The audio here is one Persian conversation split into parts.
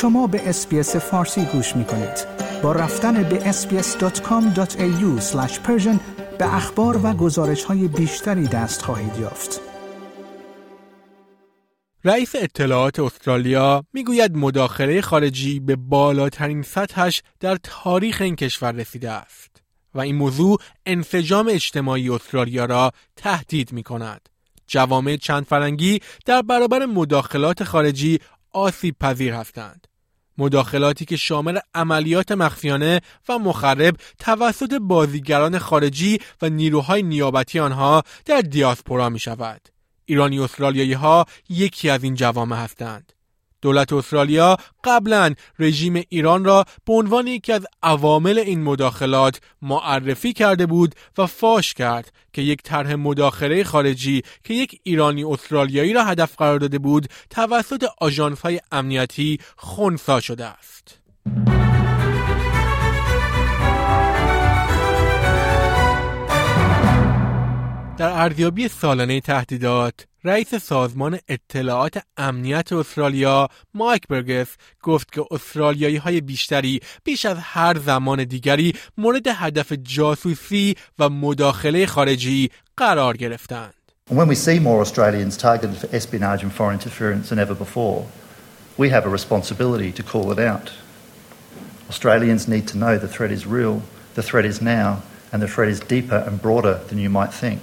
شما به اسپیس فارسی گوش می کنید. با رفتن به sbs.com.au به اخبار و گزارش های بیشتری دست خواهید یافت. رئیس اطلاعات استرالیا می‌گوید مداخله خارجی به بالاترین سطحش در تاریخ این کشور رسیده است و این موضوع انسجام اجتماعی استرالیا را تهدید می کند. جوامع چند فرنگی در برابر مداخلات خارجی آسیب پذیر هستند. مداخلاتی که شامل عملیات مخفیانه و مخرب توسط بازیگران خارجی و نیروهای نیابتی آنها در دیاسپورا می شود. ایرانی استرالیایی ها یکی از این جوامع هستند. دولت استرالیا قبلا رژیم ایران را به عنوان یکی از عوامل این مداخلات معرفی کرده بود و فاش کرد که یک طرح مداخله خارجی که یک ایرانی استرالیایی را هدف قرار داده بود توسط های امنیتی خونسا شده است. در ارزیابی سالانه تهدیدات رئیس سازمان اطلاعات امنیت استرالیا مایک برگس گفت که استرالیایی های بیشتری بیش از هر زمان دیگری مورد هدف جاسوسی و مداخله خارجی قرار گرفتند. when we see more Australians targeted for espionage and foreign interference than ever before, we have a responsibility to call it out. Australians need to know the threat is real, the threat is now, and the threat is deeper and broader than you might think.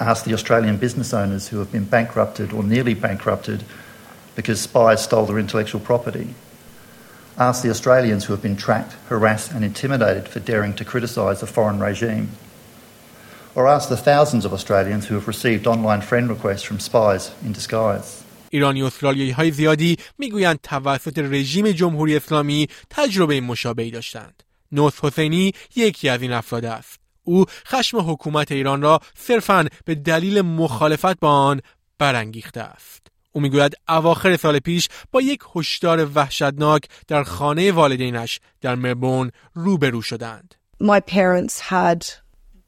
Ask the Australian business owners who have been bankrupted or nearly bankrupted because spies stole their intellectual property. Ask the Australians who have been tracked, harassed, and intimidated for daring to criticise a foreign regime. Or ask the thousands of Australians who have received online friend requests from spies in disguise. ایرانی استرالیایی های زیادی میگویند توسط رژیم جمهوری اسلامی تجربه مشابهی داشتند. نوس حسینی یکی از این افراد است. او خشم حکومت ایران را صرفاً به دلیل مخالفت با آن برانگیخته است. او می‌گوید اواخر سال پیش با یک هشدار وحشتناک در خانه والدینش در مربون روبرو شدند. My parents had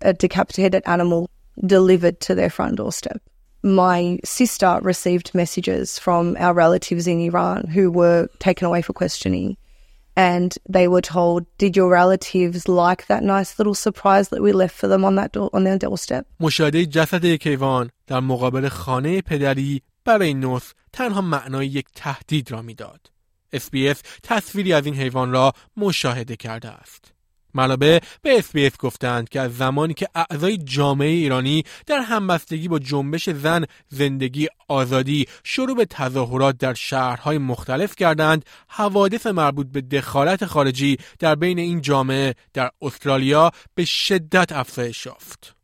a decapitated animal delivered to their front doorstep. My sister received messages from our relatives in Iran who were taken away for questioning. And they were told, "Did your relatives like that nice little surprise that we left for them on that door, on their doorstep?" مشاهده جسد کیوان در مقابل خانه پدری برای نوس تنها معنای یک تهدید را می‌داد. SBS تصویری از این حیوان را مشاهده کرده است. منابع به اسپیس گفتند که از زمانی که اعضای جامعه ایرانی در همبستگی با جنبش زن زندگی آزادی شروع به تظاهرات در شهرهای مختلف کردند حوادث مربوط به دخالت خارجی در بین این جامعه در استرالیا به شدت افزایش یافت.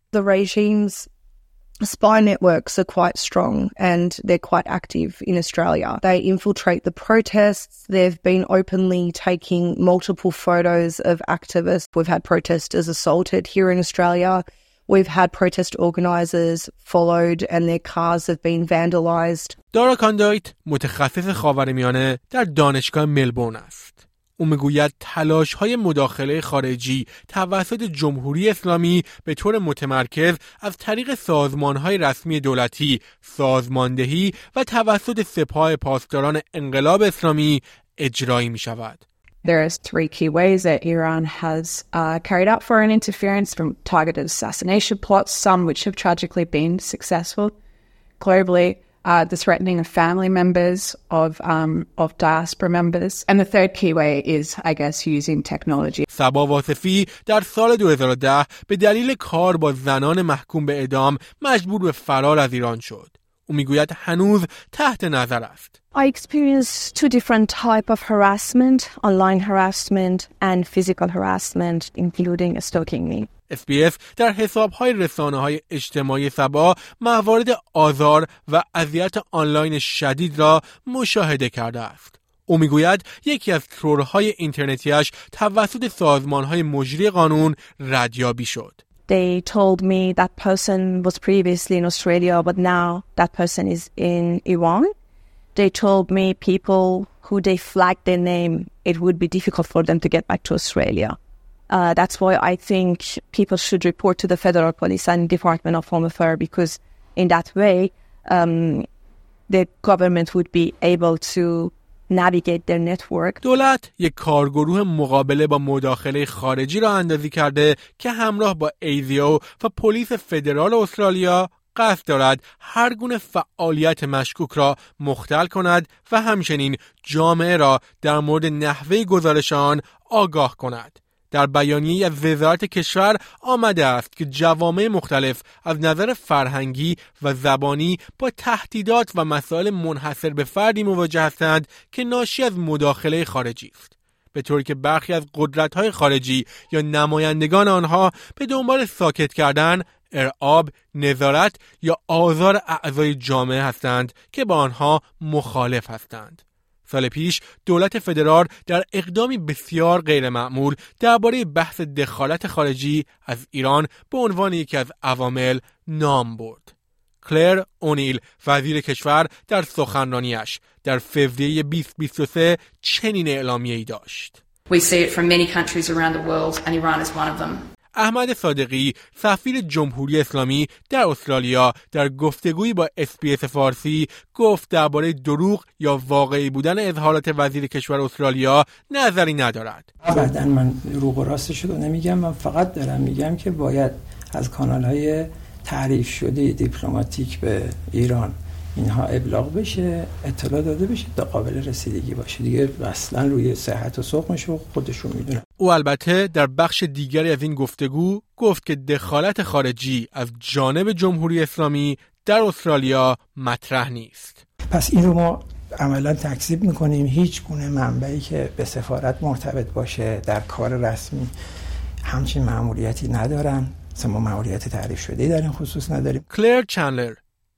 spy networks are quite strong and they're quite active in Australia. They infiltrate the protests. They've been openly taking multiple photos of activists. We've had protesters assaulted here in Australia. We've had protest organisers followed and their cars have been vandalised. دارا کاندایت متخصص خاورمیانه در دانشگاه ملبورن است. او می‌گوید تلاش های مداخله خارجی توسط جمهوری اسلامی به طور متمرکز از طریق سازمان های رسمی دولتی، سازماندهی و توسط سپاه پاسداران انقلاب اسلامی اجرایی می شود. There are three key ways that Iran has uh, carried out foreign interference from targeted assassination plots, some which have tragically been successful. Globally, uh, the threatening of family members, of, um, of diaspora members. And the third key way is, I guess, using technology. سبا واصفی در سال 2010 به دلیل کار با زنان محکوم به اعدام مجبور به فرار از ایران شد. او می‌گوید هنوز تحت نظر است. I experienced two different type of harassment, online harassment and physical harassment, including stalking me. SBS در حساب های رسانه های اجتماعی سبا موارد آزار و اذیت آنلاین شدید را مشاهده کرده است. او می‌گوید یکی از ترورهای اینترنتیش توسط سازمان های مجری قانون ردیابی شد. They told me that person was previously in Australia, but now that person is in Iran. They told me people who they flagged their name, it would be difficult for them to get back to Australia. Uh, that's why I think people should report to the Federal Police and Department of Home Affairs because in that way, um, the government would be able to navigate network. دولت یک کارگروه مقابله با مداخله خارجی را اندازی کرده که همراه با ایزیو و پلیس فدرال استرالیا قصد دارد هر گونه فعالیت مشکوک را مختل کند و همچنین جامعه را در مورد نحوه گزارش آن آگاه کند. در بیانیه وزارت کشور آمده است که جوامع مختلف از نظر فرهنگی و زبانی با تهدیدات و مسائل منحصر به فردی مواجه هستند که ناشی از مداخله خارجی است. به طوری که برخی از قدرت‌های خارجی یا نمایندگان آنها به دنبال ساکت کردن ارعاب، نظارت یا آزار اعضای جامعه هستند که با آنها مخالف هستند. سال پیش دولت فدرال در اقدامی بسیار غیرمعمول درباره بحث دخالت خارجی از ایران به عنوان یکی از عوامل نام برد. کلر اونیل وزیر کشور در سخنرانیش در فوریه 2023 چنین اعلامیه‌ای داشت. We see it from many countries around the world and Iran is one of them. احمد صادقی سفیر جمهوری اسلامی در استرالیا در گفتگویی با اسپیس فارسی گفت درباره دروغ یا واقعی بودن اظهارات وزیر کشور استرالیا نظری ندارد. بعدا من دروغ و راستش رو نمیگم من فقط دارم میگم که باید از کانال های تعریف شده دیپلماتیک به ایران اینها ابلاغ بشه اطلاع داده بشه تا قابل رسیدگی باشه. دیگه اصلا روی صحت و سقمش رو خودشون می‌دونن. او البته در بخش دیگری از این گفتگو گفت که دخالت خارجی از جانب جمهوری اسلامی در استرالیا مطرح نیست. پس این رو ما عملا تکذیب می‌کنیم. هیچ گونه منبعی که به سفارت مرتبط باشه در کار رسمی همچین معمولیتی ندارن. ما معمولیت تعریف شده در این خصوص نداریم. کلر چندلر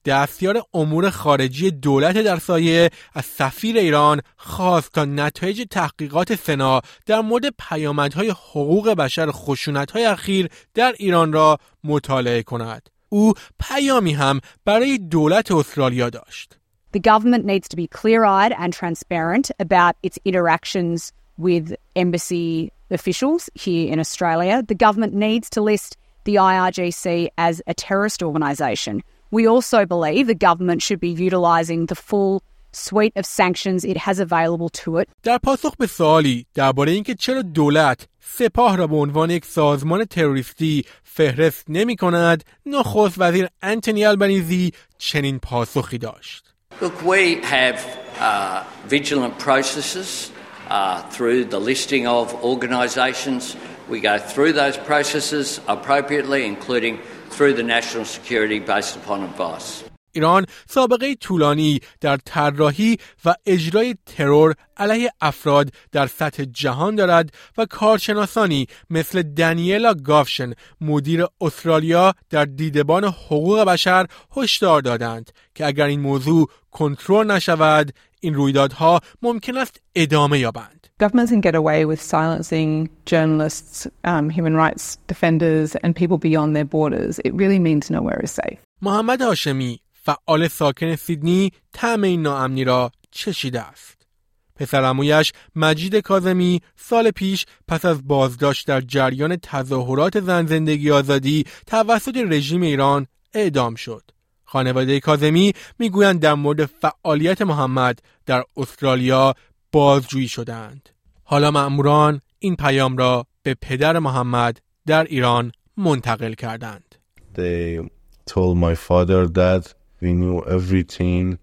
دستیار امور خارجی دولت در سایه از سفیر ایران خواست تا نتایج تحقیقات سنا در مورد پیامدهای حقوق بشر خشونتهای اخیر در ایران را مطالعه کند. او پیامی هم برای دولت استرالیا داشت. The government needs to be clear-eyed and transparent about its interactions with embassy officials here in Australia. The government needs to list the IRGC as a terrorist organisation. We also believe the government should be utilising the full suite of sanctions it has available to it. در پاسخ به سوالی درباره اینکه چرا دولت سپاه را به عنوان یک سازمان تروریستی فهرست نمی کند نخست وزیر انتونی البنیزی چنین پاسخی داشت Look, we have uh, vigilant processes uh, through the listing of organisations. We go through those processes appropriately, including through the national security based upon advice. ایران سابقه طولانی در طراحی و اجرای ترور علیه افراد در سطح جهان دارد و کارشناسانی مثل دنیلا گافشن مدیر استرالیا در دیدبان حقوق بشر هشدار دادند که اگر این موضوع کنترل نشود این رویدادها ممکن است ادامه یابند Governments can get away with silencing journalists, um, human rights defenders, and people beyond their borders. It really means nowhere is safe. محمد هاشمی فعال ساکن سیدنی طعم این ناامنی را چشیده است. پسرمویش مجید کازمی سال پیش پس از بازداشت در جریان تظاهرات زن زندگی آزادی توسط رژیم ایران اعدام شد. خانواده کازمی می‌گویند در مورد فعالیت محمد در استرالیا بازجویی شدند. حالا مأموران این پیام را به پدر محمد در ایران منتقل کردند. They told my father that we knew everything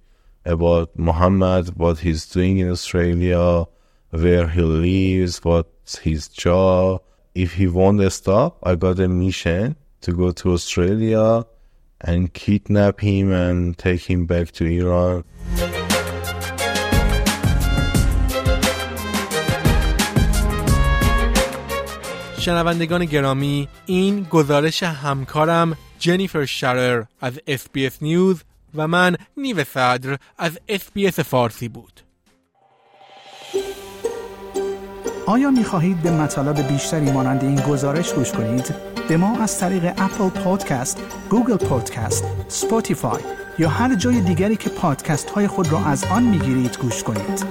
about Muhammad, what he's doing in Australia, where he lives, what's his job. If he won't stop, I got a mission to go to Australia and kidnap him and take him back to Iran. شنوندگان گرامی این گزارش همکارم جنیفر شرر از SBS News و من نیو صدر از SBS فارسی بود آیا می خواهید به مطالب بیشتری مانند این گزارش گوش کنید؟ به ما از طریق اپل پادکست، گوگل پادکست، سپوتیفای یا هر جای دیگری که پادکست های خود را از آن می گیرید گوش کنید؟